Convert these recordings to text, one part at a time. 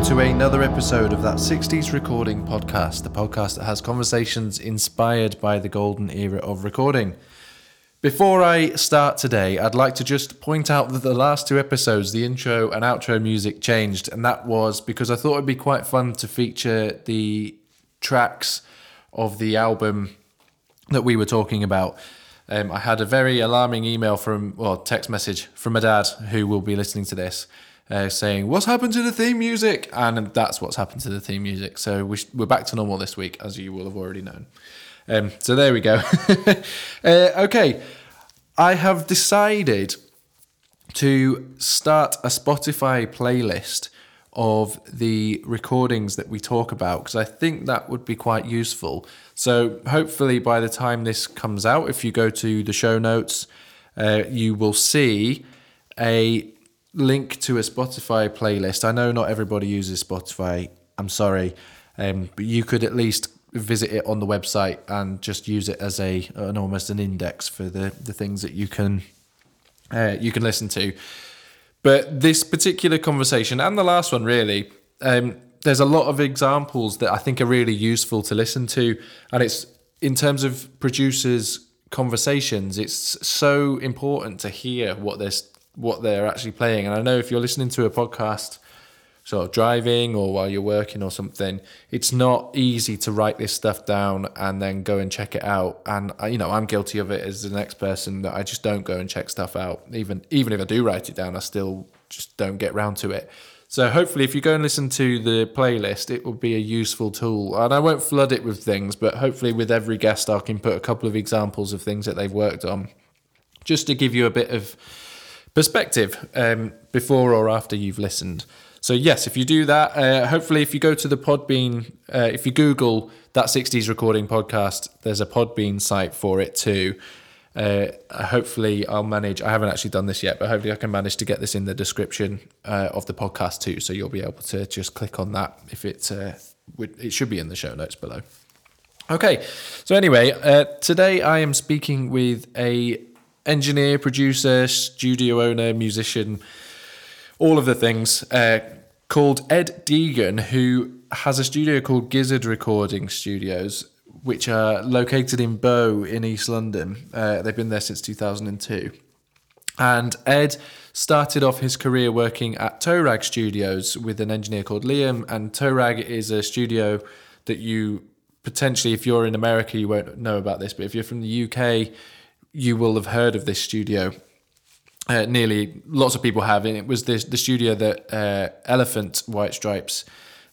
Welcome to another episode of that 60s Recording Podcast, the podcast that has conversations inspired by the golden era of recording. Before I start today, I'd like to just point out that the last two episodes, the intro and outro music changed, and that was because I thought it'd be quite fun to feature the tracks of the album that we were talking about. Um, I had a very alarming email from, well, text message from my dad who will be listening to this. Uh, saying what's happened to the theme music, and that's what's happened to the theme music. So we are back to normal this week, as you will have already known. Um, so there we go. uh, okay, I have decided to start a Spotify playlist of the recordings that we talk about because I think that would be quite useful. So hopefully by the time this comes out, if you go to the show notes, uh, you will see a link to a Spotify playlist. I know not everybody uses Spotify. I'm sorry, um, but you could at least visit it on the website and just use it as a an almost an index for the the things that you can uh, you can listen to. But this particular conversation and the last one really. Um, there's a lot of examples that I think are really useful to listen to, and it's in terms of producers' conversations. It's so important to hear what they're what they're actually playing. And I know if you're listening to a podcast, sort of driving or while you're working or something, it's not easy to write this stuff down and then go and check it out. And uh, you know, I'm guilty of it as the next person that I just don't go and check stuff out. Even even if I do write it down, I still just don't get round to it. So hopefully, if you go and listen to the playlist, it will be a useful tool. And I won't flood it with things, but hopefully, with every guest, I can put a couple of examples of things that they've worked on, just to give you a bit of perspective um, before or after you've listened. So yes, if you do that, uh, hopefully, if you go to the Podbean, uh, if you Google that '60s recording podcast, there's a Podbean site for it too. Uh, hopefully, I'll manage. I haven't actually done this yet, but hopefully, I can manage to get this in the description uh, of the podcast too. So you'll be able to just click on that if it's. Uh, it should be in the show notes below. Okay, so anyway, uh, today I am speaking with a engineer, producer, studio owner, musician, all of the things, uh, called Ed Deegan, who has a studio called Gizzard Recording Studios, which are located in Bow in East London. Uh, they've been there since 2002. And Ed started off his career working at Toerag Studios with an engineer called Liam. And Toerag is a studio that you potentially, if you're in America, you won't know about this, but if you're from the UK, you will have heard of this studio. Uh, nearly lots of people have, and it was this, the studio that uh, Elephant White Stripes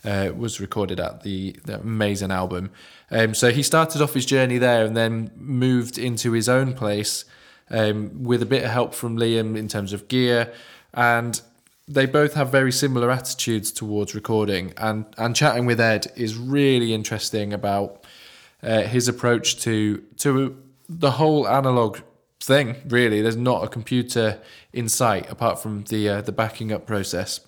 uh, was recorded at the, the amazing album. Um, so he started off his journey there, and then moved into his own place um, with a bit of help from Liam in terms of gear, and they both have very similar attitudes towards recording. and And chatting with Ed is really interesting about uh, his approach to to the whole analog thing really. There's not a computer in sight apart from the uh, the backing up process.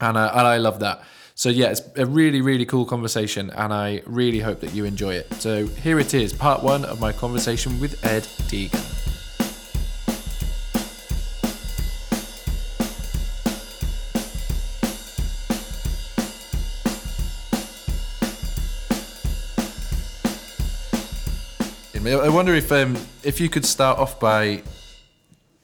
And uh, and I love that. So yeah it's a really really cool conversation and I really hope that you enjoy it. So here it is part 1 of my conversation with Ed Deegan I wonder if um, if you could start off by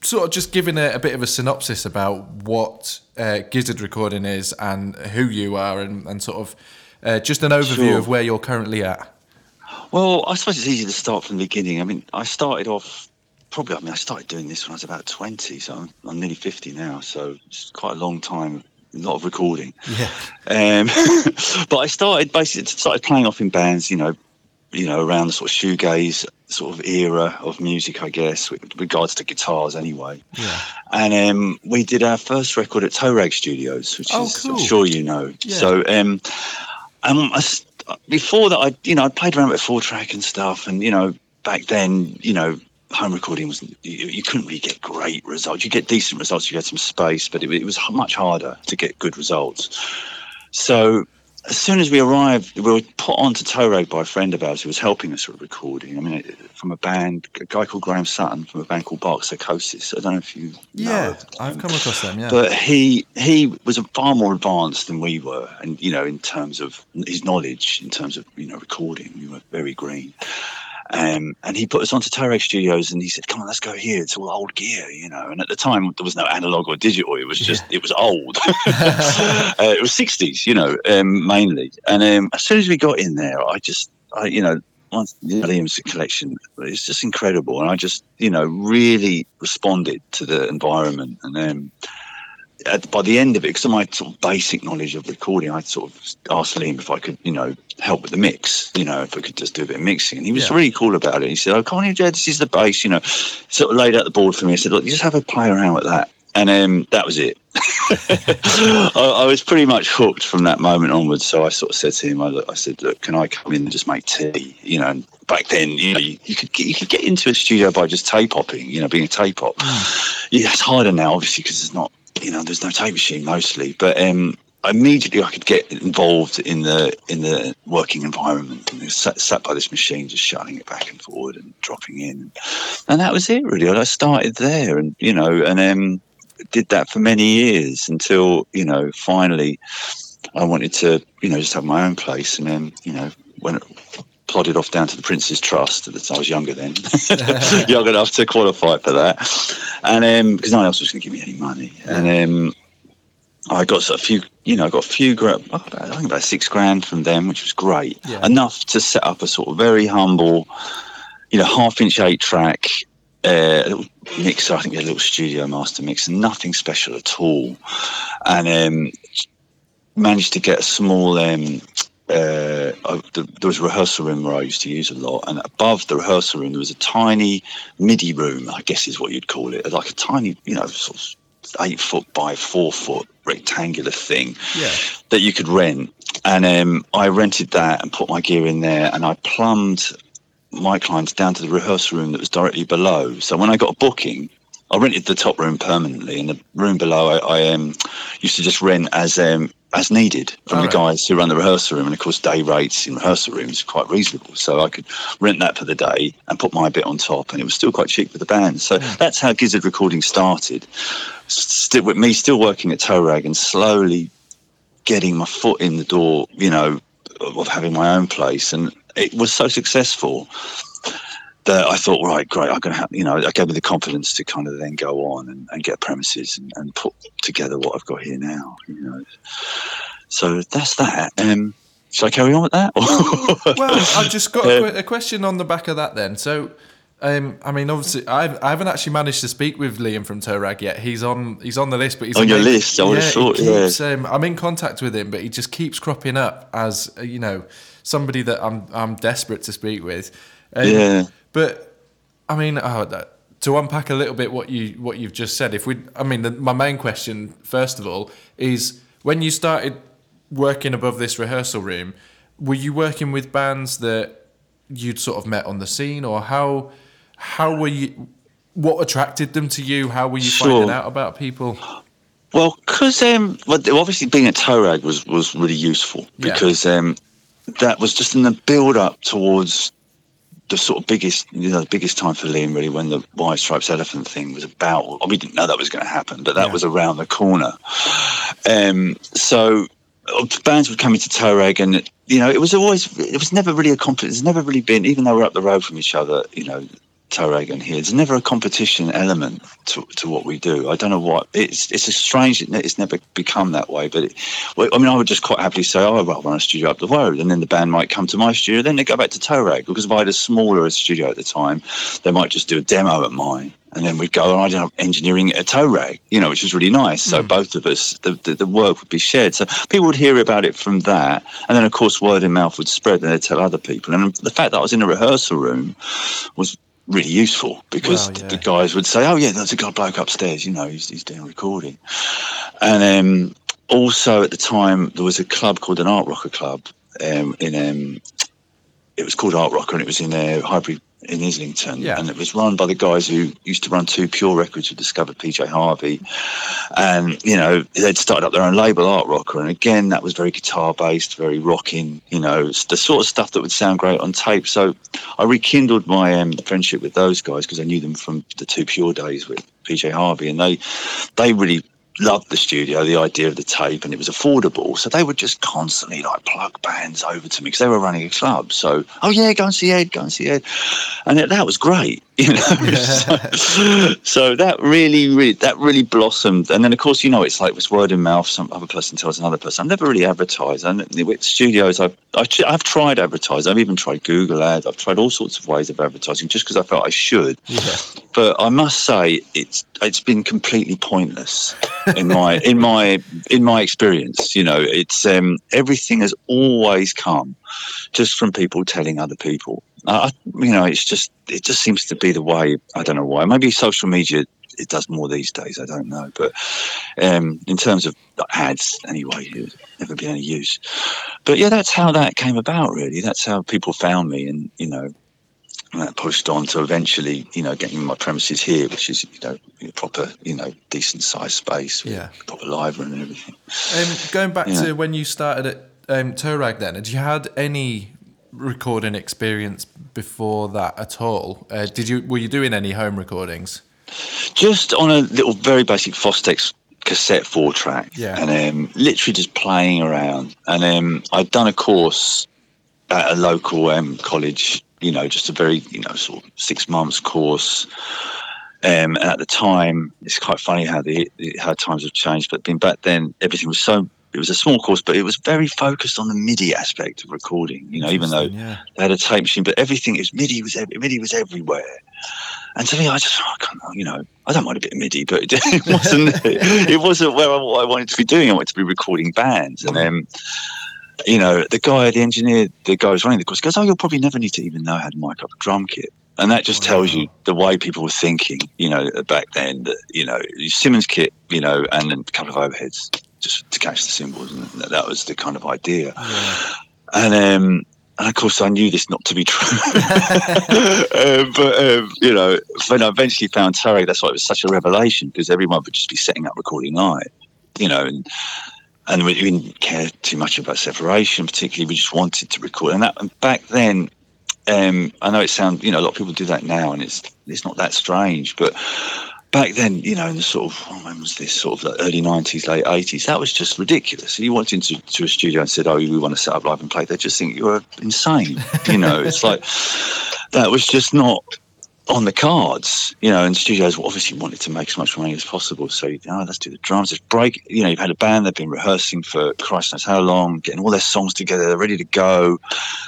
sort of just giving a, a bit of a synopsis about what uh, Gizzard Recording is and who you are, and, and sort of uh, just an overview sure. of where you're currently at. Well, I suppose it's easy to start from the beginning. I mean, I started off probably. I mean, I started doing this when I was about twenty, so I'm, I'm nearly fifty now. So it's quite a long time a lot of recording. Yeah. Um, but I started basically started playing off in bands, you know, you know, around the sort of shoegaze sort of era of music, I guess, with regards to guitars anyway. Yeah. And um, we did our first record at Toerag Studios, which oh, is, cool. I'm sure you know. Yeah. So, um, um, I, before that, I, you know, I played around with four track and stuff. And, you know, back then, you know, home recording was, you, you couldn't really get great results. You get decent results, you get some space, but it, it was much harder to get good results. So as soon as we arrived, we were put onto Toe Rag by a friend of ours who was helping us with recording. I mean, from a band, a guy called Graham Sutton from a band called Bark Psychosis. I don't know if you. Yeah, I've come across them. Yeah, but he he was far more advanced than we were, and you know, in terms of his knowledge, in terms of you know recording, we were very green. Um, and he put us onto Tow Studios and he said, come on, let's go here. It's all old gear, you know. And at the time, there was no analog or digital. It was just, yeah. it was old. uh, it was 60s, you know, um, mainly. And um, as soon as we got in there, I just, I, you know, once the Liam's collection, it's just incredible. And I just, you know, really responded to the environment. And um, at, by the end of it, because of my sort of basic knowledge of recording, I sort of asked Liam if I could, you know, help with the mix, you know, if I could just do a bit of mixing. And he was yeah. really cool about it. He said, Oh, come on in, Jed, this is the bass, you know, sort of laid out the board for me. I said, Look, you just have a play around with that. And um, that was it. I, I, was pretty much hooked from that moment onwards. So I sort of said to him, I, I said, Look, can I come in and just make tea? You know, and back then, you know, you, you, could get, you could get into a studio by just tape hopping, you know, being a tape hop. Yeah, it's harder now, obviously, because it's not you know, there's no tape machine mostly, but um, immediately I could get involved in the in the working environment and sat, sat by this machine, just shutting it back and forward and dropping in, and that was it really. I started there, and you know, and um, did that for many years until you know finally I wanted to you know just have my own place, and then you know when plodded off down to the Prince's Trust. That I was younger then, young enough to qualify for that, and because um, no one else was going to give me any money. And um, I got a few, you know, I got a few, I think about six grand from them, which was great, yeah. enough to set up a sort of very humble, you know, half-inch eight-track uh, little mixer. I think a little studio master mixer, nothing special at all, and um, managed to get a small um, uh, there was a rehearsal room where I used to use a lot, and above the rehearsal room there was a tiny MIDI room, I guess is what you'd call it, like a tiny, you know, sort of eight foot by four foot rectangular thing yeah. that you could rent. And um, I rented that and put my gear in there, and I plumbed my clients down to the rehearsal room that was directly below. So when I got a booking, I rented the top room permanently, and the room below I, I um, used to just rent as um, as needed from All the right. guys who run the rehearsal room. And of course, day rates in rehearsal rooms are quite reasonable. So I could rent that for the day and put my bit on top. And it was still quite cheap for the band. So yeah. that's how Gizzard Recording started. Still, with me still working at Toe Rag and slowly getting my foot in the door, you know, of having my own place. And it was so successful that I thought, right, great, I'm going to have, you know, I gave me the confidence to kind of then go on and, and get premises and, and, put together what I've got here now, you know. So that's that. Um, should I carry on with that? well, I've just got a, a, question on the back of that then. So, um, I mean, obviously, I've, I haven't actually managed to speak with Liam from Toe Rag yet. He's on he's on the list, but he's on your list. I would yeah, have thought. Keeps, yeah. Um, I'm in contact with him, but he just keeps cropping up as uh, you know somebody that I'm I'm desperate to speak with. Um, yeah. But I mean, oh, to unpack a little bit what you what you've just said, if we, I mean, the, my main question first of all is when you started working above this rehearsal room, were you working with bands that you'd sort of met on the scene, or how how were you? What attracted them to you? How were you sure. finding out about people? Well, because um, obviously being a Toe Rag was was really useful because yeah. um, that was just in the build up towards the sort of biggest, you know, the biggest time for Liam really when the White Stripes Elephant thing was about. Well, we didn't know that was going to happen, but that yeah. was around the corner. Um, so uh, bands would come into Toe Rag, and you know, it was always, it was never really a conflict. It's never really been, even though we're up the road from each other, you know, Toe Rag and here. There's never a competition element to, to what we do. I don't know what it's. It's a strange. It's never become that way. But it, well, I mean, I would just quite happily say, "Oh, well, I run a studio up the road," and then the band might come to my studio. Then they go back to Toe Rag because if I had a smaller studio at the time, they might just do a demo at mine, and then we'd go and I'd end up engineering at a Toe Rag, you know, which was really nice. So mm. both of us, the, the, the work would be shared. So people would hear about it from that, and then of course word of mouth would spread, and they'd tell other people. And the fact that I was in a rehearsal room was really useful because well, yeah. the guys would say, "Oh yeah, there's a guy bloke upstairs. You know, he's, he's doing recording." And um, also at the time there was a club called an Art Rocker Club um, in um, it was called Art Rocker and it was in uh, Highbury in Islington, Yeah. and it was run by the guys who used to run Too Pure Records, who discovered PJ Harvey, and you know they'd started up their own label, Art Rocker, and again that was very guitar based, very rocking, you know, the sort of stuff that would sound great on tape. So I rekindled my um, friendship with those guys because I knew them from the Too Pure days with PJ Harvey, and they they really loved the studio, the idea of the tape, and it was affordable. So they would just constantly like plug bands over to me because they were running a club. So, oh yeah, go and see Ed, go and see Ed, and that was great, you know. so, so that really, really, that really blossomed. And then of course, you know, it's like it's word of mouth. Some other person tells another person. I've never really advertised. And with studios, I've I've, tried advertising. I've even tried Google ads. I've tried all sorts of ways of advertising just because I felt I should Yeah. but I must say it's it's been completely pointless in my in my in my experience. You know, it's um, everything has always come just from people telling other people. I, you know, it's just it just seems to be the way. I don't know why. Maybe social media it does more these days. I don't know, but um, in terms of ads, anyway, it's never been any use. But yeah, that's how that came about. Really, that's how people found me, and you know, and that pushed on to eventually, you know, getting my premises here, which is, you know, a proper, you know, decent sized space Yeah. proper room and everything. Um, going back Yeah. to when you started at um, Toe Rag, then had you had any recording experience before that at all? Uh, did you were you doing any home recordings? Just on a little, very basic Fostex cassette four track, Yeah. and um, literally just playing around. And um, I'd done a course at a local um, college, you know, just a very, you know, sort of six months course. Um, and at the time, it's quite funny how the how times have changed. But been back then, everything was so. It was a small course, but it was very focused on the MIDI aspect of recording. You know, even though yeah. they had a tape machine, but everything is MIDI was ev- MIDI was everywhere. And to me, I just I can't, you know I don't mind a bit of MIDI, but it wasn't it wasn't where I, what I wanted to be doing. I wanted to be recording bands, and um, you know the guy, the engineer, the guy who's running the course goes, "Oh, you'll probably never need to even know how to mic up a drum kit." And that just tells you the way people were thinking, you know, back then. That you know, Simmons kit, you know, and then a couple of overheads just to catch the cymbals. and that, that was the kind of idea. And um, and of course, I knew this not to be true. um, but um, you know, when I eventually found Toe Rag, that's why it was such a revelation because everyone would just be setting up recording live, you know, and and we didn't care too much about separation. Particularly, we just wanted to record. And that and back then, um, I know it sounds, you know, a lot of people do that now, and it's it's not that strange, but. Back then, you know, in the sort of oh, when was this sort of early nineties, late eighties, that was just ridiculous. You walked into to a studio and said, "Oh, we want to set up live and play," they just think you're insane. You know, it's like that was just not on the cards, you know, and studios obviously wanted to make as much money as possible. So, you know, let's do the drums, let's break, you know, you've had a band, they've been rehearsing for Christ knows how long, getting all their songs together, they're ready to go.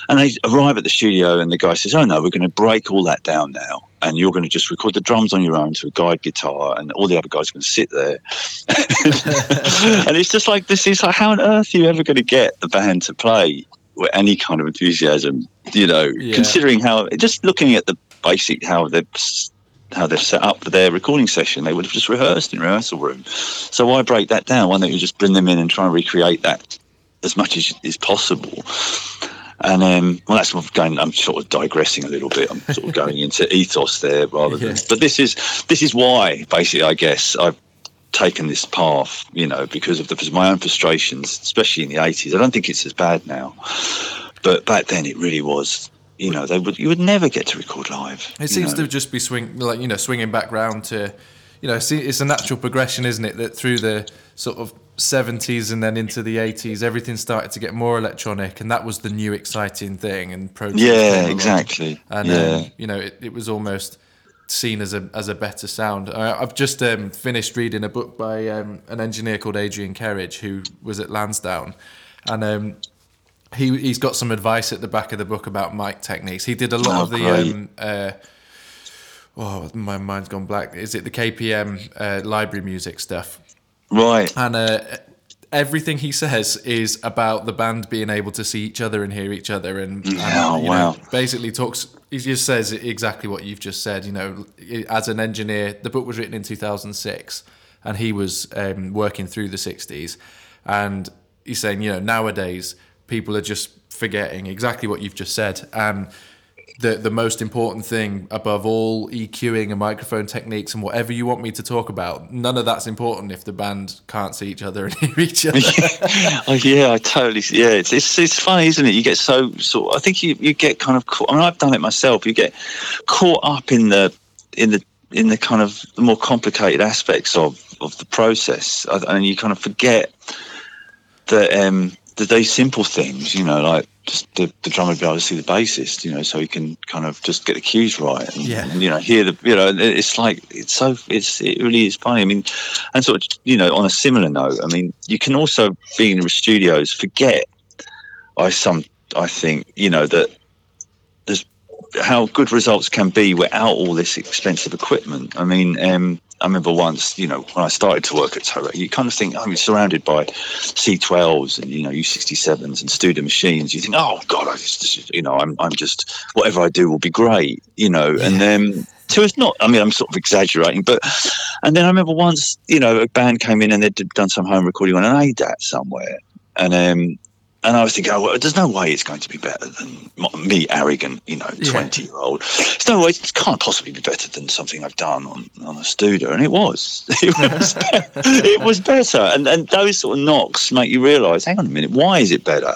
And they arrive at the studio and the guy says, oh no, we're going to break all that down now. And you're going to just record the drums on your own to a guide guitar, and all the other guys are going to sit there. and it's just like, this is like, how on earth are you ever going to get the band to play with any kind of enthusiasm? You know, Yeah. considering how, just looking at the basic how they've how they've set up for their recording session. They would have just rehearsed in rehearsal room. So why break that down? Why don't you just bring them in and try and recreate that as much as is possible? And um, well, that's I'm going. I'm sort of digressing a little bit. I'm sort of going into ethos there rather than. Yeah. But this is this is why, basically, I guess I've taken this path. You know, because of the my own frustrations, especially in the 80s. I don't think it's as bad now, but back then it really was. You know, they would you would never get to record live. It seems know. to just be swing, like you know, swinging back round to, you know, see, it's a natural progression, isn't it? That through the sort of seventies and then into the eighties, everything started to get more electronic, and that was the new exciting thing. And Pro Yeah, exactly. and yeah. um, you know, it, it was almost seen as a as a better sound. I, I've just um, finished reading a book by um, an engineer called Adrian Kerridge, who was at Lansdowne, and um, he he's got some advice at the back of the book about mic techniques. He did a lot Oh, of the um, uh, oh my mind's gone black Is it the KPM uh, library music stuff? Right. And uh, everything he says is about the band being able to see each other and hear each other, and, and, Oh, you know, basically talks. He just says exactly what you've just said. You know, as an engineer, the book was written in 2006, and he was um, working through the 60s, and he's saying, you know, nowadays people are just forgetting exactly what you've just said, and the the most important thing above all EQing and microphone techniques and whatever you want me to talk about. None of that's important if the band can't see each other and hear each other. oh, yeah, I totally. Yeah, it's, it's it's funny, isn't it? You get so sort. I think you you get kind of. Caught, I mean, I've done it myself. You get caught up in the in the in the kind of the more complicated aspects of of the process, and you kind of forget that um, the these simple things, you know, like just the, the drummer be able to see the bassist, you know, so he can kind of just get the cues right and, yeah. and, you know hear the you know it's like it's so it's it really is funny. I mean, and sort of you know on a similar note, I mean you can also be in the studios forget. I some I think you know that there's how good results can be without all this expensive equipment. I mean, um, I remember once, you know, when I started to work at Toe Rag, you kind of think, I'm surrounded by C12s and, you know, U67s and Studer machines. You think, oh, God, I just, you know, I'm, I'm just, whatever I do will be great, you know. Yeah. And then, so it's not, I mean, I'm sort of exaggerating, but, and then I remember once, you know, a band came in and they'd done some home recording on an ADAT somewhere. And um, and I was thinking, oh, well, there's no way it's going to be better than me, arrogant, you know, twenty year old. There's no way it can't possibly be better than something I've done on, on a Studer, and it was. It was, it was better, and and those sort of knocks make you realise, hang on a minute, why is it better?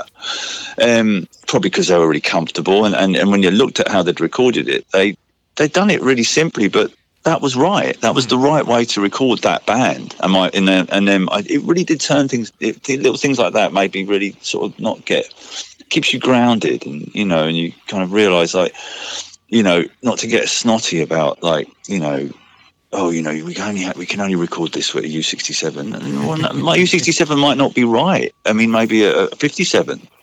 Um, probably because they were really comfortable, and, and and when you looked at how they'd recorded it, they they'd done it really simply, but that was right. That was the right way to record that band. And my and then and then I, it really did turn things. It, little things like that made me really sort of not get keeps you grounded, and you know, and you kind of realise like, you know, not to get snotty about like you know. Oh, you know, we can only have, we can only record this with a U67, and my U67 might not be right. I mean, maybe a, a 57. Yeah,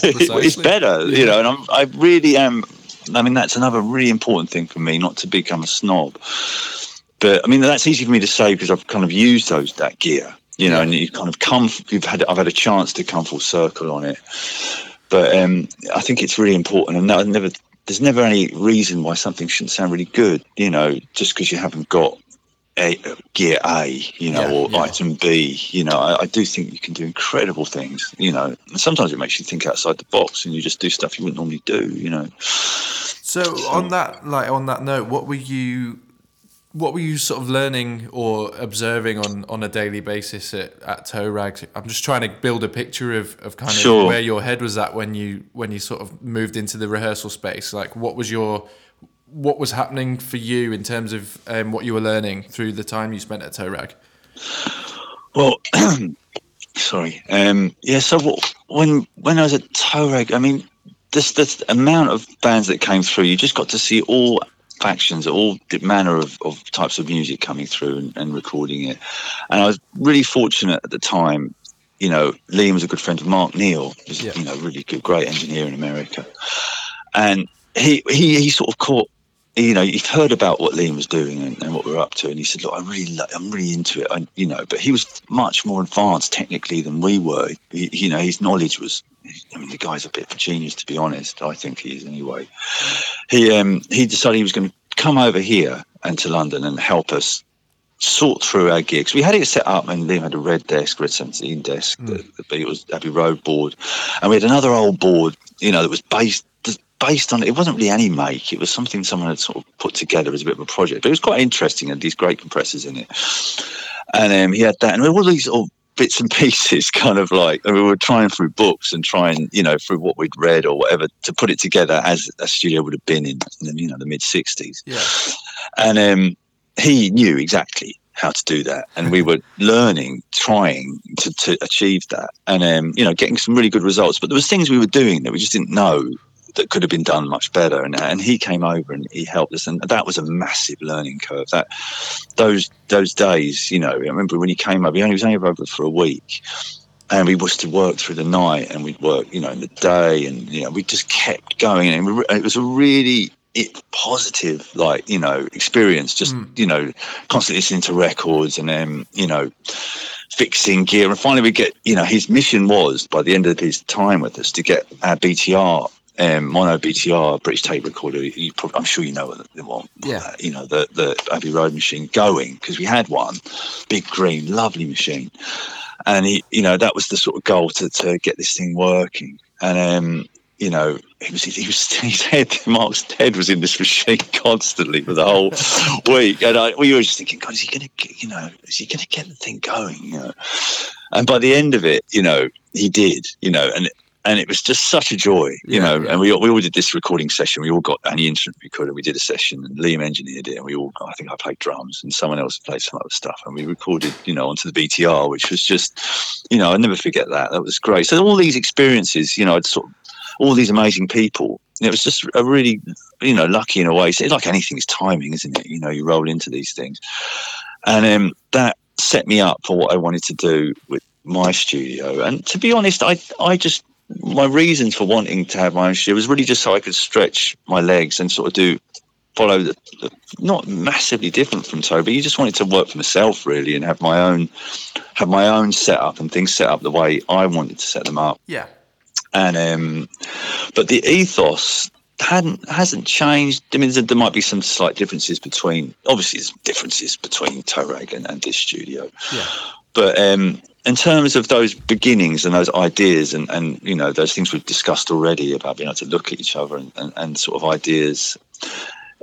it's better, yeah. you know. And I'm, I really am I mean, that's another really important thing for me, not to become a snob. But I mean, that's easy for me to say because I've kind of used those that gear, you know, yeah. and you kind of come. You've had I've had a chance to come full circle on it. But um, I think it's really important, and never there's never any reason why something shouldn't sound really good, you know, just because you haven't got a, gear A, you know, yeah, or yeah. item B. You know, I, I, do think you can do incredible things. You know, and sometimes it makes you think outside the box, and you just do stuff you wouldn't normally do. You know. So, so on that, like on that note, what were you? What were you sort of learning or observing on, on a daily basis at, at Toe Rag? I'm just trying to build a picture of, of kind of sure. where your head was at when you when you sort of moved into the rehearsal space. Like, what was your what was happening for you in terms of um, what you were learning through the time you spent at Toe Rag? Well, sorry. Um, yeah, so when when I was at Toe Rag, I mean, this this amount of bands that came through, you just got to see all factions, all manner of, of types of music coming through and, and recording it. And I was really fortunate at the time. You know, Liam was a good friend of Mark Neill, was, yeah. you know, really good, great engineer in America. And he, he, he sort of caught you know, he'd heard about what Liam was doing and, and, what we were up to, and he said, "Look, I really, I'm really into it." I, you know, but he was much more advanced technically than we were. He, you know, his knowledge was. I mean, the guy's a bit of a genius, to be honest. I think he is anyway. He um, he decided he was going to come over here and to London and help us sort through our gigs. We had it set up, and Liam had a red desk, REDD.17 desk, mm. the, it was Abbey Road board, and we had another old board, you know, that was based based on it wasn't really any make it was something someone had sort of put together as a bit of a project but it was quite interesting and these great compressors in it. And um, he had that and all these all bits and pieces kind of like we were trying through books and trying you know through what we'd read or whatever to put it together as a studio would have been in, in you know the mid 60s yeah. And um, he knew exactly how to do that and we were learning trying to, to achieve that. And um, you know getting some really good results but there was things we were doing that we just didn't know that could have been done much better. And, and he came over and he helped us, and that was a massive learning curve. That those those days, you know, I remember when he came over. He only was only over for a week, and we was to work through the night, and we'd work, you know, in the day, and you know, we just kept going, and it was a really it, positive, like you know, experience. Just mm. you know, constantly listening to records, and then you know fixing gear. And finally, we get, you know, his mission was by the end of his time with us to get our BTR um, mono BTR British tape recorder. Probably, I'm sure you know what they want. Yeah. Uh, you know the the Abbey Road machine going because we had one, big green, lovely machine, and he, you know, that was the sort of goal to to get this thing working. And um, you know, he was, he was his head, Mark's head was in this machine constantly for the whole week, and I, we were just thinking, God, is he going to, you know, is he going to get the thing going? You know, and by the end of it, you know, he did, you know, and and it was just such a joy, you yeah, know. Yeah. And we we all did this recording session. We all got any instrument we could, and we did a session. And Liam engineered it, and we all. I think I played drums, and someone else played some other stuff, and we recorded, you know, onto the BTR, which was just, you know, I'll never forget that. That was great. So all these experiences, you know, I'd sort of all these amazing people. It was just a really, you know, lucky in a way. So like anything, it's timing, isn't it? You know, you roll into these things, and um, that set me up for what I wanted to do with my studio. And to be honest, I I just my reasons for wanting to have my own studio was really just so I could stretch my legs and sort of do follow the, the, not massively different from Toby. You just wanted to work for myself really and have my own have my own setup and things set up the way I wanted to set them up. Yeah. And um, but the ethos hadn't hasn't changed. I mean, there might be some slight differences between. Obviously, there's differences between Toe Rag and, and this studio. Yeah. But um, in terms of those beginnings and those ideas, and, and you know those things we've discussed already about being able to look at each other and, and, and sort of ideas.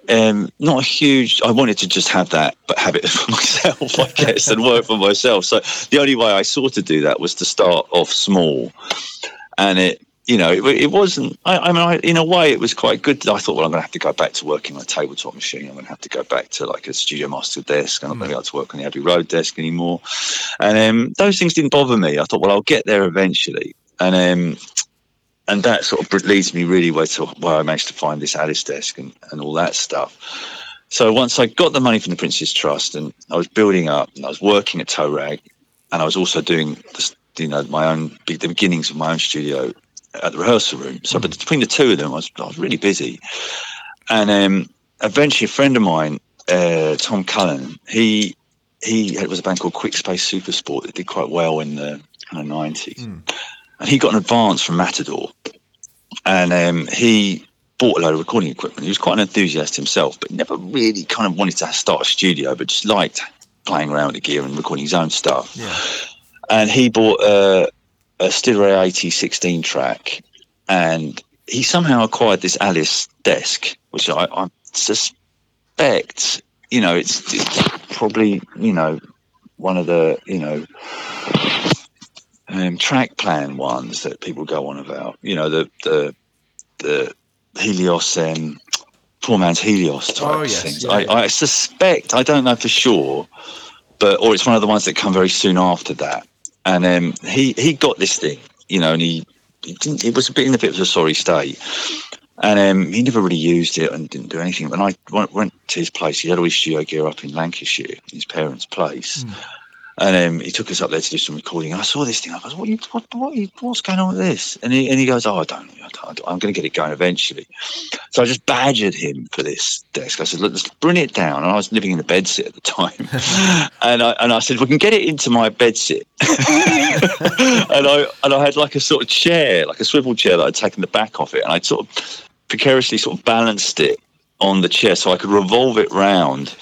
Um, not a huge. I wanted to just have that, but have it for myself, I guess, and work for myself. So the only way I sort of do that was to start off small, and it you know, it, it wasn't. I, I mean, I, in a way, it was quite good. I thought, well, I'm going to have to go back to working on a tabletop machine. I'm going to have to go back to like a Studio Master desk. I'm not going to be able to work on the Abbey Road desk anymore. And um, those things didn't bother me. I thought, well, I'll get there eventually. And um, and that sort of leads me really where to where I managed to find this Alice desk and, and all that stuff. So once I got the money from the Prince's Trust and I was building up and I was working at Toe Rag and I was also doing the, you know my own the beginnings of my own studio at the rehearsal room. So between the two of them, I was, I was really busy. And um, eventually, a friend of mine, uh, Tom Cullen, he he it was a band called Quickspace Supersport that did quite well in the kind of nineties, mm. and he got an advance from Matador, and um, he bought a load of recording equipment. He was quite an enthusiast himself, but never really kind of wanted to start a studio, but just liked playing around with the gear and recording his own stuff. Yeah. And he bought a, a Ray 8016 track, and he somehow acquired this Alice desk, which I, I suspect, you know, it's, it's, probably, you know, one of the, you know, um, track plan ones that people go on about. You know, the the the Helios um, poor man's Helios type oh, yes, things. Yeah, I. I suspect, I don't know for sure, but or it's one of the ones that come very soon after that and um, he he got this thing, you know, and he, he didn't. It was a bit in a bit of a sorry state, and um, he never really used it and didn't do anything. When I went, went to his place, he had all his studio gear up in Lancashire, his parents' place. Mm. And um, he took us up there to do some recording. I saw this thing. I was, what, you, what, what you, what's going on with this? And he, and he goes, oh, I don't, I I'm going to get it going eventually. So I just badgered him for this desk. I said, look, let's bring it down. And I was living in the bedsit at the time. and, I, and I said, we can get it into my bedsit. and, I, and I had like a sort of chair, like a swivel chair that I'd taken the back off it. And I'd sort of precariously sort of balanced it on the chair so I could revolve it round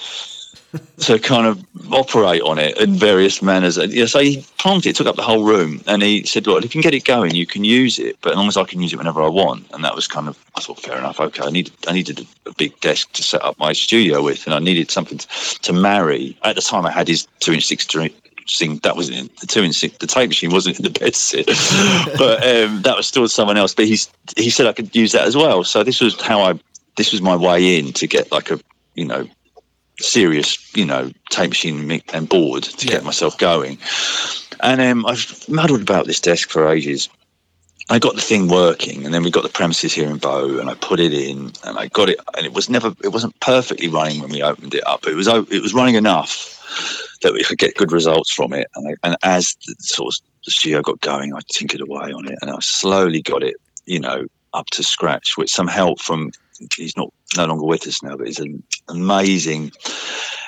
to kind of operate on it in various manners. And yeah, so he planted it, took up the whole room, and he said, "Look, if you can get it going, you can use it, but as long as I can use it whenever I want." And that was kind of, I thought, fair enough. Okay, I needed, I needed a big desk to set up my studio with, and I needed something to marry. At the time, I had his two-inch six Sing that was in the two inch the tape machine wasn't in the bed sit, but um, that was still someone else. But he's he said I could use that as well. So this was how I this was my way in to get like a you know serious, you know, tape machine and board to yeah. get myself going. And um, I've muddled about this desk for ages. I got the thing working, and then we got the premises here in Bow, and I put it in, and I got it, and it was never, it wasn't perfectly running when we opened it up. It was, it was running enough that we could get good results from it. And, I, and as the sort of the studio got going, I tinkered away on it, and I slowly got it, you know, up to scratch with some help from he's not no longer with us now, but he's an amazing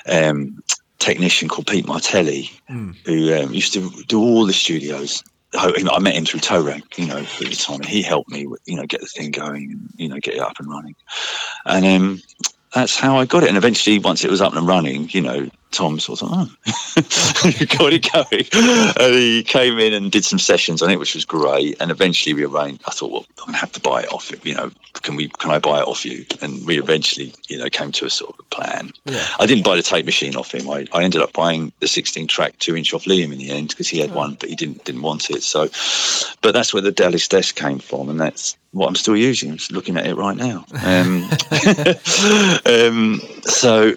um, technician called Pete Martelli, mm. who um, used to do all the studios. I met him through Toe Rag, you know, at the time, and he helped me, you know, get the thing going, and, you know, get it up and running. And um, that's how I got it. And eventually, once it was up and running, you know, Tom sort of oh, got it going. And he came in and did some sessions on it, which was great. And eventually we arranged, I thought, well, I'm going to have to buy it off him. You know, can we, can I buy it off you? And we eventually, you know, came to a sort of plan. Yeah. I didn't buy the tape machine off him. I, I ended up buying the 16 track two inch off Liam in the end because he had Oh. one, but he didn't, didn't want it. So, but that's where the Alice desk came from. And that's what I'm still using. I'm just looking at it right now. Um, um, so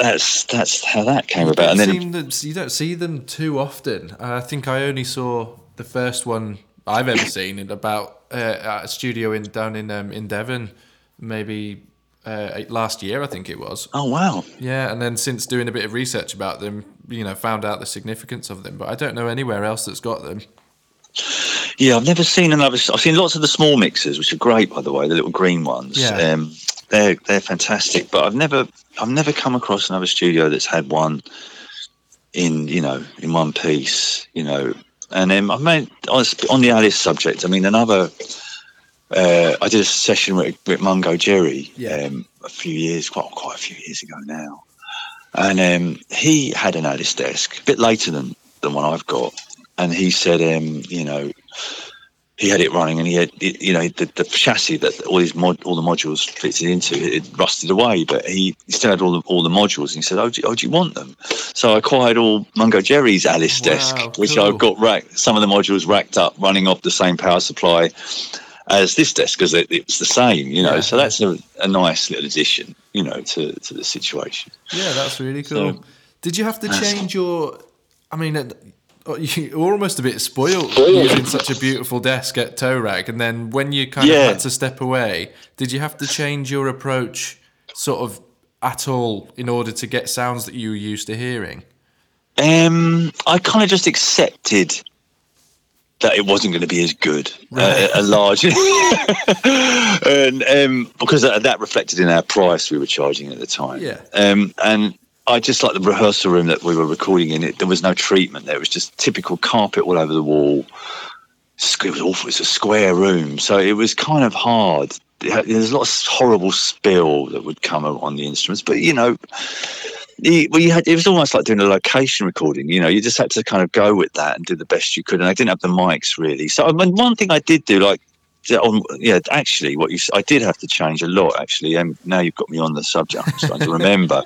that's that's how that came about. And then you don't see them too often. I think I only saw the first one I've ever seen in about uh, at a studio in down in um, in Devon, maybe uh, last year I think it was. oh wow, Yeah, and then since doing a bit of research about them, you know, found out the significance of them. But I don't know anywhere else that's got them. yeah, I've never seen another. I've seen lots of the small mixers, which are great by the way, the little green ones. Yeah. Um, they're they're fantastic, but I've never I've never come across another studio that's had one in you know in one piece. You know, and um, I've made on on the Alice subject. I mean, another. Uh, I did a session with, with Mungo Jerry Yeah. um, a few years, quite quite a few years ago now, and um, he had an Alice desk a bit later than than one I've got, and he said, um, you know, he had it running, and he had, it, you know, the, the chassis that all his mod, all the modules fitted into, it, it rusted away, but he, he still had all the all the modules, and he said, oh, do, oh, do you want them? So I acquired all Mungo Jerry's Alice Wow, desk, which. I've got racked, some of the modules racked up, running off the same power supply as this desk because it, it's the same, you know. Yeah. So that's a, a nice little addition, you know, to, to the situation. Yeah, that's really cool. So- Did you have to change your? I mean, uh, you're almost a bit spoiled using such a beautiful desk at Toe Rag, and then when you kind Yeah. of had to step away, did you have to change your approach, sort of at all, in order to get sounds that you were used to hearing? Um, I kind of just accepted that it wasn't going to be as good, Right. uh, a large, and um, because that, that reflected in our price we were charging at the time. Yeah. Um, and I just like the rehearsal room that we were recording in. It there was no treatment there. It was just typical carpet all over the wall. It was awful. It's a square room, so it was kind of hard. There's a lot of horrible spill that would come on the instruments, but you know, you, well, you had it was almost like doing a location recording. You know, you just had to kind of go with that and do the best you could. And I didn't have the mics really. So I mean, one thing I did do, like, on, yeah, actually, what you I did have to change a lot. Actually, and now you've got me on the subject. I'm starting to remember.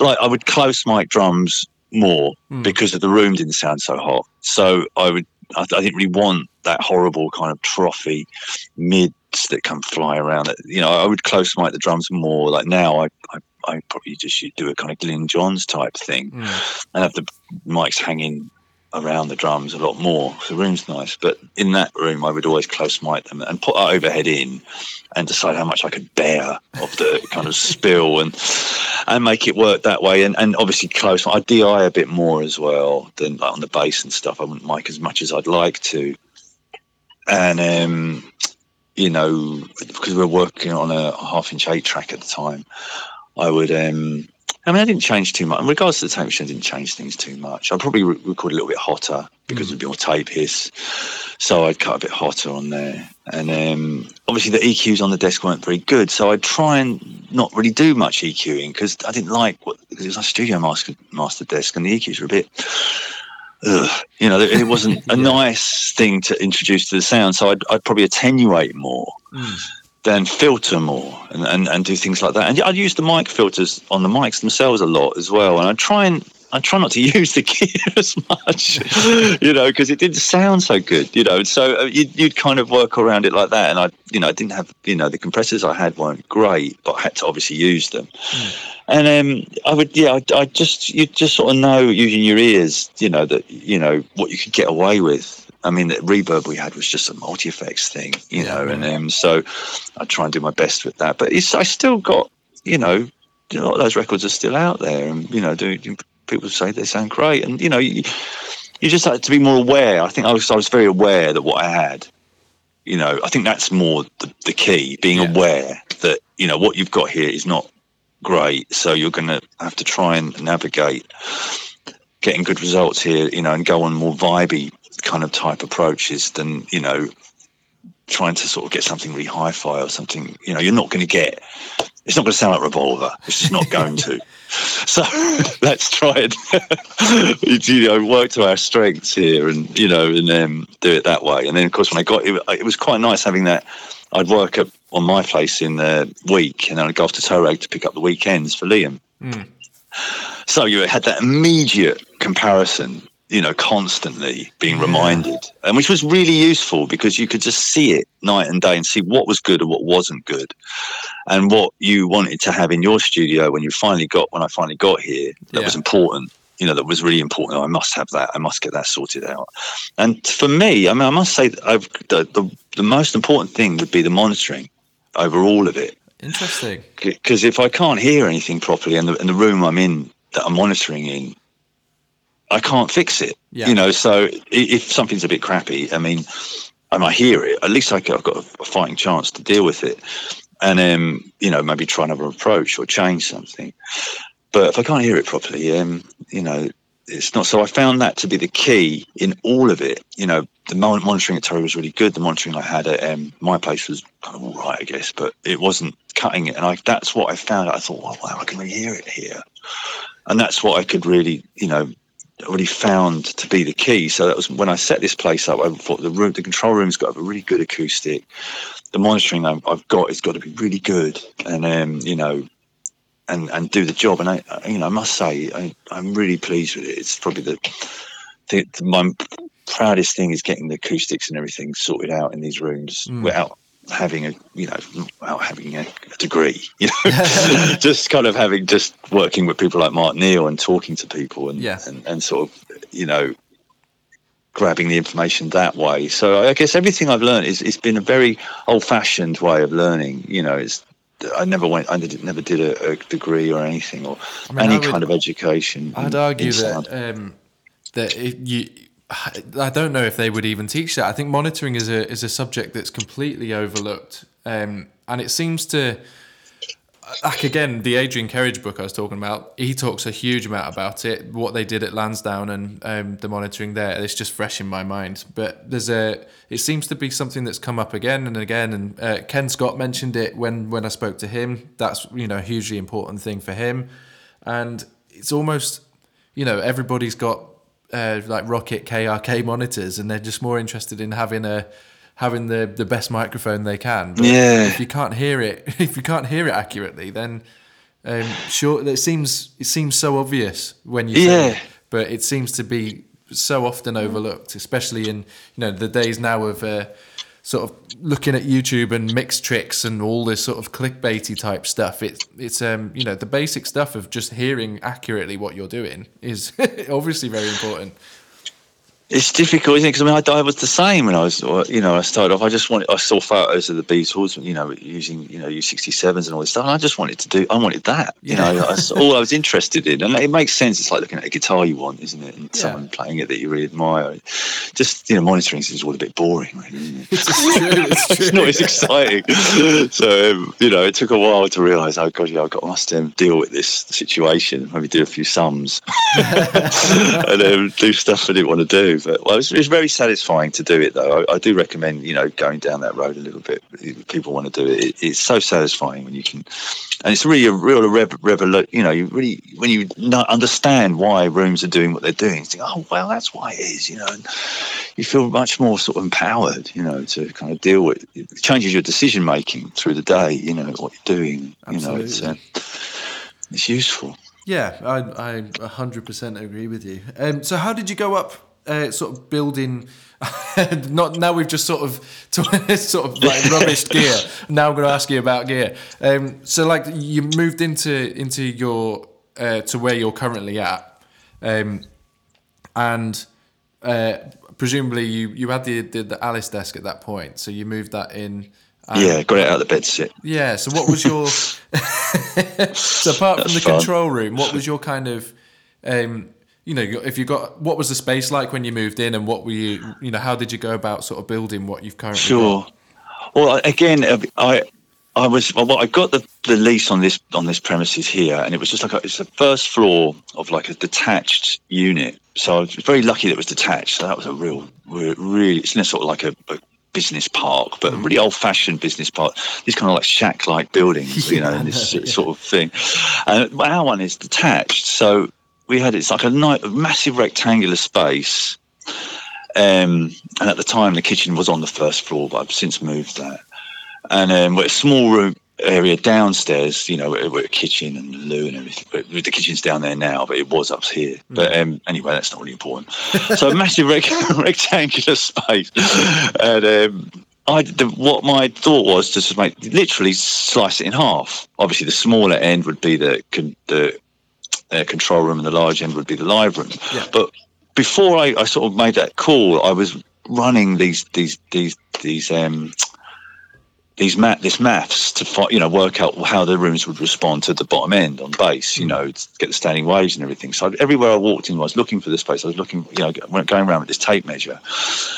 Like, I would close mic drums more Hmm. because of the room didn't sound so hot. So I would. I, I didn't really want that horrible kind of trophy mids that come fly around. You know, I would close mic the drums more. Like now, I, I, I probably just should do a kind of Glyn Johns type thing Mm. and have the mics hanging around the drums a lot more. So the room's nice, but in that room, I would always close mic them and put our overhead in, and decide how much I could bear of the kind of spill and and make it work that way. And and obviously close. I di a bit more as well than like on the bass and stuff. I wouldn't mic as much as I'd like to, and um, you know because we're working on a half inch eight track at the time, I would um. I mean, I didn't change too much. In regards to the tape machine, I didn't change things too much. I'd probably re- record a little bit hotter because there'd be more tape hiss. So I'd cut a bit hotter on there. And um, obviously, the EQs on the desk weren't very good. So I'd try and not really do much EQing because I didn't like what, because it was a studio master, master desk and the EQs were a bit. Ugh, you know, it wasn't a Yeah. nice thing to introduce to the sound. So I'd, I'd probably attenuate more Mm. Then filter more and, and, and do things like that. And I'd use the mic filters on the mics themselves a lot as well. And I try and I try not to use the gear as much, you know, because it didn't sound so good, you know. So uh, you'd, you'd kind of work around it like that. And I, you know, I didn't have, you know, the compressors I had weren't great, but I had to obviously use them. And um, I would, yeah, I, I just, you just sort of know using your ears, you know, that, you know, what you could get away with. I mean, the reverb we had was just a multi effects thing, you know, and um, so I try and do my best with that. But it's, I still got, you know, a lot of those records are still out there, and you know, do, people say they sound great, and you know, you, you just had to be more aware. I think I was, I was very aware that what I had, you know, I think that's more the, the key, being Yeah. aware that you know what you've got here is not great, so you're going to have to try and navigate getting good results here, you know, and go on more vibey kind of type approaches than you know trying to sort of get something really hi-fi or something. You know, you're not going to get it's not going to sound like Revolver. It's just not going to. So let's try it. you know, work to our strengths here, and you know, and um, do it that way. And then, of course, when I got it, it was quite nice having that. I'd work up on my place in the week, and then I'd go off to Toe to pick up the weekends for Liam. Mm. So you had that immediate comparison you know, constantly being reminded, and which was really useful because you could just see it night and day and see what was good and what wasn't good, and what you wanted to have in your studio when you finally got when I finally got here that yeah. was important. You know, that was really important. I must have that. I must get that sorted out. And for me, I mean, I must say that I've, the, the the most important thing would be the monitoring over all of it. Interesting. Because if I can't hear anything properly, and the, and the room I'm in that I'm monitoring in I can't fix it. Yeah. You know, so if something's a bit crappy, I mean, I might hear it. At least I've got a fighting chance to deal with it, and um, you know, maybe try another approach or change something. But if I can't hear it properly, um, you know, it's not. So I found that to be the key in all of it. You know, the monitoring at Toe Rag was really good. The monitoring I had at um, my place was kind of all right, I guess, but it wasn't cutting it. And I, that's what I found. I thought, well, wow, I can really hear it here. And that's what I could really, you know, already found to be the key. So that was when I set this place up. I thought the room, the control room's got to have a really good acoustic. The monitoring I've got has got to be really good, and um, you know, and and do the job. And I, you know, I must say, I, I'm really pleased with it. It's probably the, the, my proudest thing is getting the acoustics and everything sorted out in these rooms mm. without having a you know without having a, degree you know just kind of having just working with people like Mark Neill and talking to people and, yeah. and and sort of you know grabbing the information that way so i guess everything i've learned is it's been a very old fashioned way of learning you know it's I never went. I did, never did a, a degree or anything or I mean, any would, kind of education. I'd argue that um, that it, you I don't know if they would even teach that. I think monitoring is a is a subject that's completely overlooked, um, and it seems to. Like again, the Adrian Kerridge book I was talking about, he talks a huge amount about it. What they did at Lansdowne and um, the monitoring there, it's just fresh in my mind. But there's a, it seems to be something that's come up again and again. And uh, Ken Scott mentioned it when when I spoke to him. That's you know a hugely important thing for him, and it's almost, you know, everybody's got uh, like Rokit KRK monitors, and they're just more interested in having a having the the best microphone they can. But yeah. If you can't hear it, if you can't hear it accurately, then um, sure, it seems it seems so obvious when you yeah. It, but it seems to be so often overlooked, especially in you know the days now of. Uh, sort of looking at YouTube and mixed tricks and all this sort of clickbaity type stuff. It's it's um you know the basic stuff of just hearing accurately what you're doing is obviously very important it's difficult, isn't it? Because I mean, I, I, was the same when I was, you know, I started off. I just wanted, I saw photos of the Beatles, you know, using, you know, U67s and all this stuff. And I just wanted to do, I wanted that, you yeah. know, that's all I was interested in. And it makes sense. It's like looking at a guitar you want, isn't it? And yeah. someone playing it that you really admire. Just, you know, monitoring is all a bit boring, really, isn't it? It's, true, it's, true. it's not as exciting. so, um, you know, it took a while to realize, oh, God, yeah, I've got, must um, deal with this situation, maybe do a few sums and um, do stuff I didn't want to do. But well, it's, it's very satisfying to do it, though. I, I, do recommend, you know, going down that road a little bit. If people want to do it. it it's so satisfying when you can, and it's really a real revolution. You know, you really when you understand why rooms are doing what they're doing, you think, oh well, that's why it is. You know, and you feel much more sort of empowered. You know, to kind of deal with. It changes your decision making through the day. You know what you're doing. Absolutely. You know, it's uh, it's useful. Yeah, I I 100% agree with you. Um, so how did you go up uh, sort of building not now we've just sort of sort of like rubbish gear now i'm going to ask you about gear um, so like you moved into into your uh, to where you're currently at um, and uh, presumably you you had the, the, the alice desk at that point so you moved that in yeah, got it out of the bed sit. Yeah. So, what was your? so, apart That's from the fun. control room, what was your kind of um, you know, if you got what was the space like when you moved in, and what were you, you know, how did you go about sort of building what you've currently sure. Got? Well, again, uh, I I was well, I got the, the lease on this on this premises here, and it was just like a, it's the first floor of like a detached unit. So I was very lucky that it was detached. So that was a real, really, it's in sort of like a, a business park, but a really old fashioned business park. These kind of like shack like buildings, you know, Yeah, and this yeah. sort of thing. And our one is detached. So we had it's like a, ni- a massive rectangular space. Um, and at the time, the kitchen was on the first floor, but I've since moved that. And um, a small room area downstairs, you know, with with a kitchen and loo and everything. But the kitchen's down there now, but it was up here. But um, anyway, that's not really important. So a massive rec- rectangular space, and um, I the, what my thought was to just make literally slice it in half. Obviously, the smaller end would be the the uh, control room, and the large end would be the live room. Yeah. But before I, I sort of made that call, I was running these these these these um these math this maths to you know work out how the rooms would respond to the bottom end on bass you mm. know to get the standing waves and everything. So everywhere i walked in I was looking for this place. I was looking you know went- going around with this tape measure.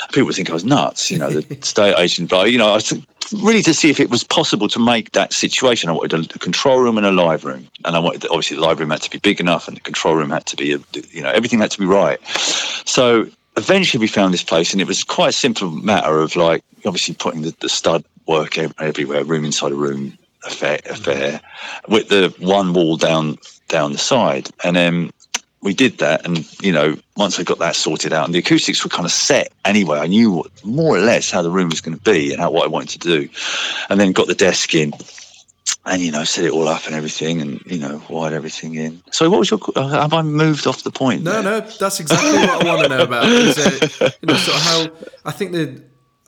People would think i was nuts you know the state agent but you know i was really to see if it was possible to make that situation. I wanted a, a control room and a live room. And i wanted obviously the live room had to be big enough and the control room had to be a, you know everything had to be right. So eventually we found this place and it was quite a simple matter of like obviously putting the, the stud work everywhere room inside a room affair, affair with the one wall down down the side and then we did that and you know once i got that sorted out and the acoustics were kind of set anyway i knew what, more or less how the room was going to be and how what i wanted to do and then got the desk in and you know set it all up and everything and you know wired everything in so what was your uh, have i moved off the point No, there? no, that's exactly what I want to know about. Is, uh, you know, sort of how I think that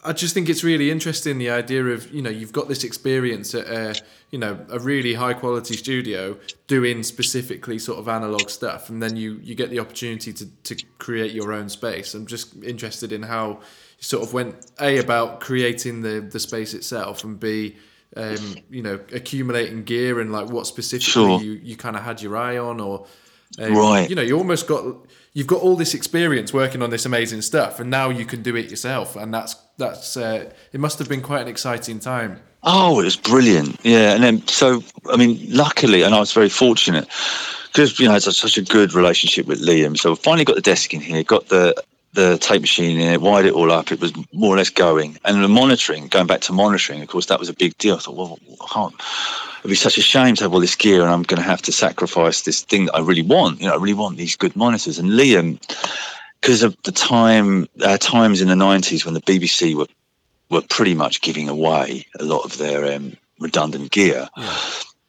I just think it's really interesting the idea of you know you've got this experience at a you know a really high quality studio doing specifically sort of analog stuff, and then you you get the opportunity to to create your own space. I'm just interested in how you sort of went a about creating the the space itself, and b um, you know accumulating gear and like what specifically Sure. you you kind of had your eye on or um, Right. You know, you almost got you've got all this experience working on this amazing stuff, and now you can do it yourself, and that's that's uh, it must have been quite an exciting time. Oh, it was brilliant. Yeah. And then, so, I mean, luckily, and I was very fortunate because, you know, I had such- a good relationship with Liam. So I finally got the desk in here, got the, the tape machine in it, wired it all up. It was more or less going. And the monitoring, going back to monitoring, of course, that was a big deal. I thought, well, I can't, it'd be such a shame to have all this gear and I'm going to have to sacrifice this thing that I really want. You know, I really want these good monitors. And Liam, because of the time, uh, times in the 90s when the BBC were were pretty much giving away a lot of their um, redundant gear.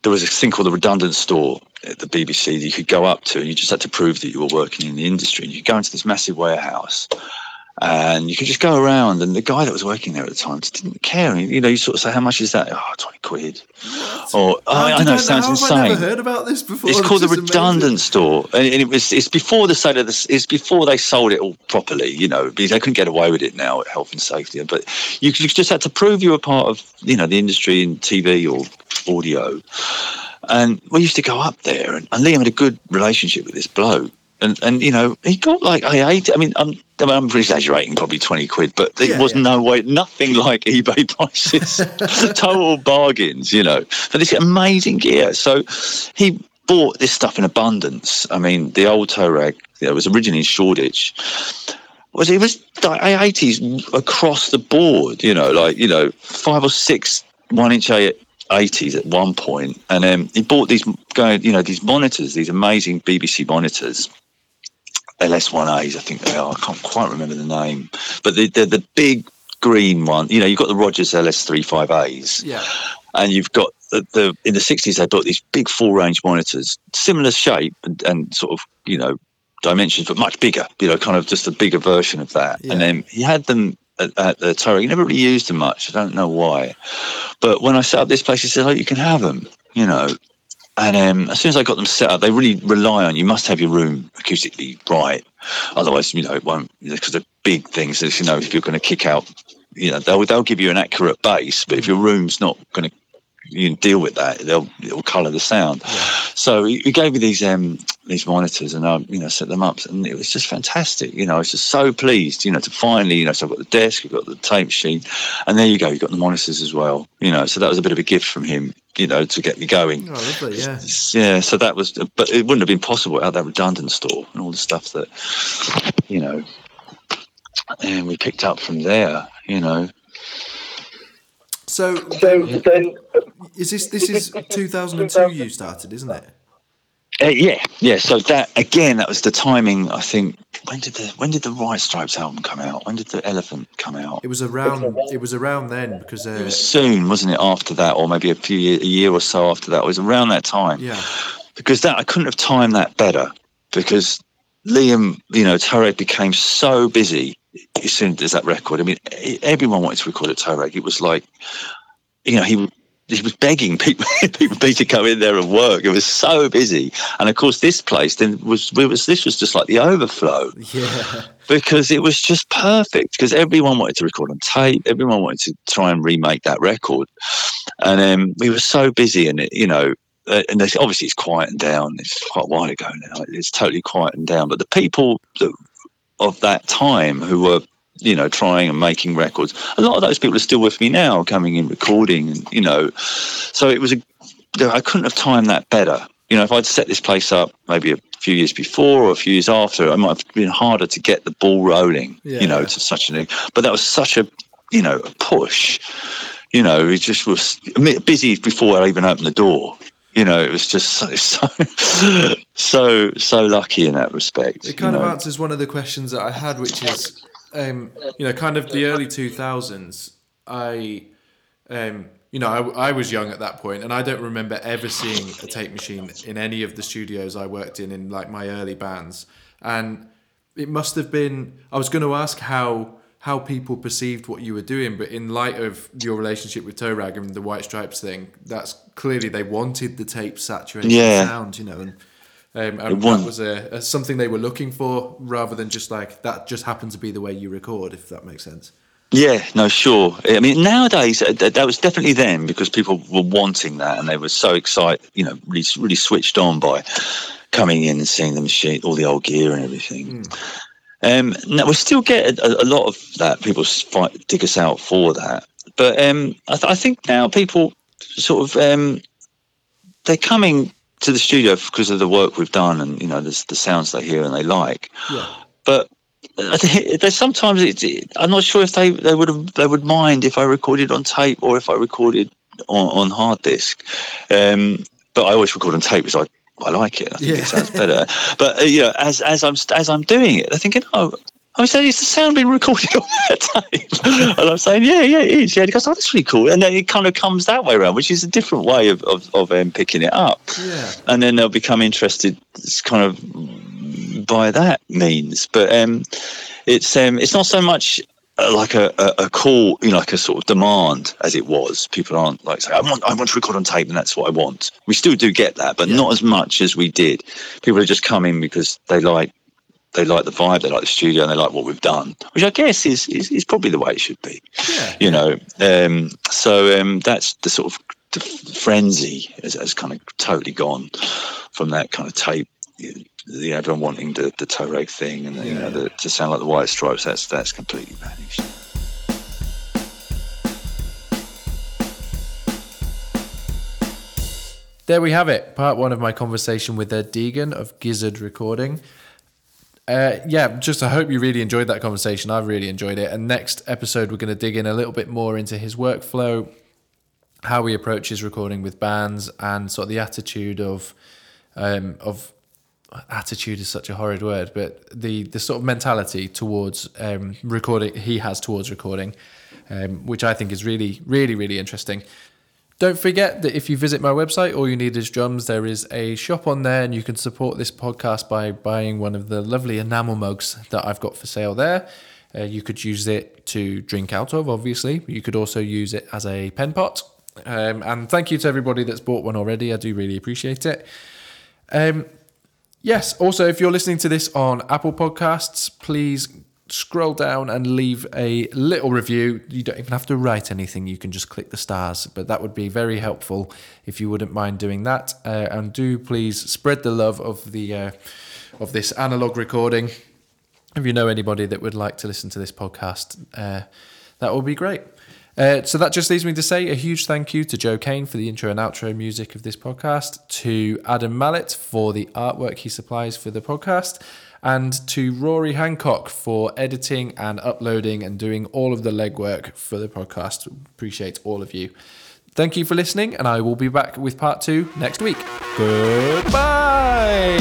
There was a thing called the redundant store at the BBC that you could go up to, and you just had to prove that you were working in the industry. And you go into this massive warehouse, and you could just go around. And the guy that was working there at the time just didn't care. And, you know, you sort of say, "How much is that?" Oh, 20 quid. Or oh, I, I know, it sounds how insane. Have I never heard about this before? It's This called the is amazing. redundant store, and and it was. It's before the sale of this. It's before they sold it all properly. You know, because they couldn't get away with it now at health and safety. But you, you just had to prove you were part of, you know, the industry in TV or audio. And we used to go up there, and, and Liam had a good relationship with this bloke. And, and you know he got like I ate. I mean I'm I'm exaggerating probably twenty quid, but it Yeah, was yeah. no way nothing like eBay prices. Total bargains, you know, for this amazing gear. So he bought this stuff in abundance. I mean, the old Toe Rag that was originally in Shoreditch was it was like eighties across the board. You know, like you know five or six one inch eighties at one point, and um, he bought these going you know these monitors, these amazing BBC monitors. LS1As, I think they are. I can't quite remember the name, but they, they're the big green one. You know, you've got the Rogers LS3/5As, Yeah, and you've got the, the in the 60s they built these big full range monitors similar shape and, and sort of you know dimensions but much bigger you know kind of just a bigger version of that Yeah. and then he had them at, at the Toe Rag. he never really used them much i don't know why but when i set up this place he said oh you can have them you know and um, as soon as I got them set up, they really rely on you must have your room acoustically right, otherwise you know it won't because they're big things. As you know, if you're going to kick out, you know they'll they'll give you an accurate bass, but if your room's not going to you can deal with that, they'll it'll colour the sound. So he, he gave me these um these monitors, and I you know set them up, and it was just fantastic. You know, I was just so pleased. You know, to finally you know, so I've got the desk, I've got the tape sheet, and there you go, you've got the monitors as well. You know, so that was a bit of a gift from him. You know, to get me going. oh, lovely. Yeah, Yeah, so that was, but it wouldn't have been possible without that redundant store and all the stuff that, you know, and we picked up from there, you know. So, so then, is this this is 2002 you started, isn't it? Uh, yeah, yeah. So that again, that was the timing. I think when did the when did the White Stripes album come out? When did the Elephant come out? It was around. It was around then because uh, it was soon, wasn't it? After that, or maybe a few year, a year or so after that. It was around that time. Yeah. Because that I couldn't have timed that better because Liam, you know, Toe Rag became so busy as soon as that record. I mean, everyone wanted to record at Toe Rag. It was like, you know, he he was begging people, people to come in there and work. It was so busy, and of course, this place then was, was this was just like the overflow. Yeah, because it was just perfect. Because everyone wanted to record on tape, everyone wanted to try and remake that record, and um, we were so busy, and it, you know. Uh, and obviously it's quietened down. It's quite a while ago now. It's totally quietened down. But the people that, of that time who were you know, trying and making records. A lot of those people are still with me now, coming in, recording, and you know, so it was a. I couldn't have timed that better. You know, if I'd set this place up maybe a few years before or a few years after, it might have been harder to get the ball rolling. Yeah. You know, to such a. But that was such a, you know, a push. You know, it just was busy before I even opened the door you know, it was just so so so so lucky in that respect. It kind of know? answers one of the questions that I had, which is um, you know, kind of the early 2000s, I, um, you know, I, I was young at that point and I don't remember ever seeing a tape machine in any of the studios I worked in, in like my early bands. And it must have been, I was going to ask how, how people perceived what you were doing, but in light of your relationship with Toe Rag and the White Stripes thing, that's clearly they wanted the tape saturated yeah. sound, you know, and um, and that was a, a, something they were looking for rather than just like that just happened to be the way you record, if that makes sense. Yeah, no, sure. I mean, nowadays uh, that was definitely them because people were wanting that and they were so excited, you know, really, really switched on by coming in and seeing the machine, all the old gear and everything. Mm. Um, now we still get a, a, lot of that. People fight, dig us out for that, but um, I, th- I, think now people sort of um, they're coming to the studio because of the work we've done and you know the, the sounds they hear and they like. Yeah. But there's sometimes it's, I'm not sure if they, they would have they would mind if I recorded on tape or if I recorded on, on hard disk. Um, but I always record on tape because I I like it. I think yeah. it sounds better. but uh, you know, as as I'm as I'm doing it, I'm thinking, oh, I was saying, is the sound being recorded on that tape? and I'm saying, yeah, yeah, it is. Yeah, he goes, oh, that's really cool. And then it kind of comes that way around, which is a different way of, of, of um, picking it up. Yeah. And then they'll become interested kind of by that means. But um, it's um, it's not so much uh, like a, a, a, call, you know, like a sort of demand as it was. People aren't like saying, I want, I want to record on tape and that's what I want. We still do get that, but yeah. not as much as we did. People are just coming because they like they like the vibe, they like the studio, and they like what we've done, which I guess is is, is probably the way it should be. Yeah. You know, um, so um, that's the sort of the frenzy has, has, kind of totally gone from that kind of tape. You know, everyone wanting the the Toe Rag thing, and the, yeah. you know, the, to sound like the White Stripes. That's that's completely vanished. There we have it, part one of my conversation with Ed Deegan of Gizzard Recording. Uh, yeah, just I hope you really enjoyed that conversation. I've really enjoyed it. And next episode, we're going to dig in a little bit more into his workflow, how he approaches recording with bands, and sort of the attitude of um, of attitude is such a horrid word, but the the sort of mentality towards um, recording he has towards recording, um, which I think is really, really, really interesting. Don't forget that if you visit my website, all you need is drums. There is a shop on there, and you can support this podcast by buying one of the lovely enamel mugs that I've got for sale there. Uh, you could use it to drink out of, obviously. You could also use it as a pen pot. Um, and thank you to everybody that's bought one already. I do really appreciate it. Um, yes, also, if you're listening to this on Apple Podcasts, please scroll down and leave a little review. You don't even have to write anything, you can just click the stars. But that would be very helpful if you wouldn't mind doing that. Uh, and do please spread the love of the uh, of this analog recording. If you know anybody that would like to listen to this podcast, uh, that would be great. Uh, so that just leaves me to say a huge thank you to Joe Kane for the intro and outro music of this podcast, to Adam Mallet for the artwork he supplies for the podcast, and to Rory Hancock for editing and uploading and doing all of the legwork for the podcast. Appreciate all of you. Thank you for listening, and I will be back with part two next week. Goodbye.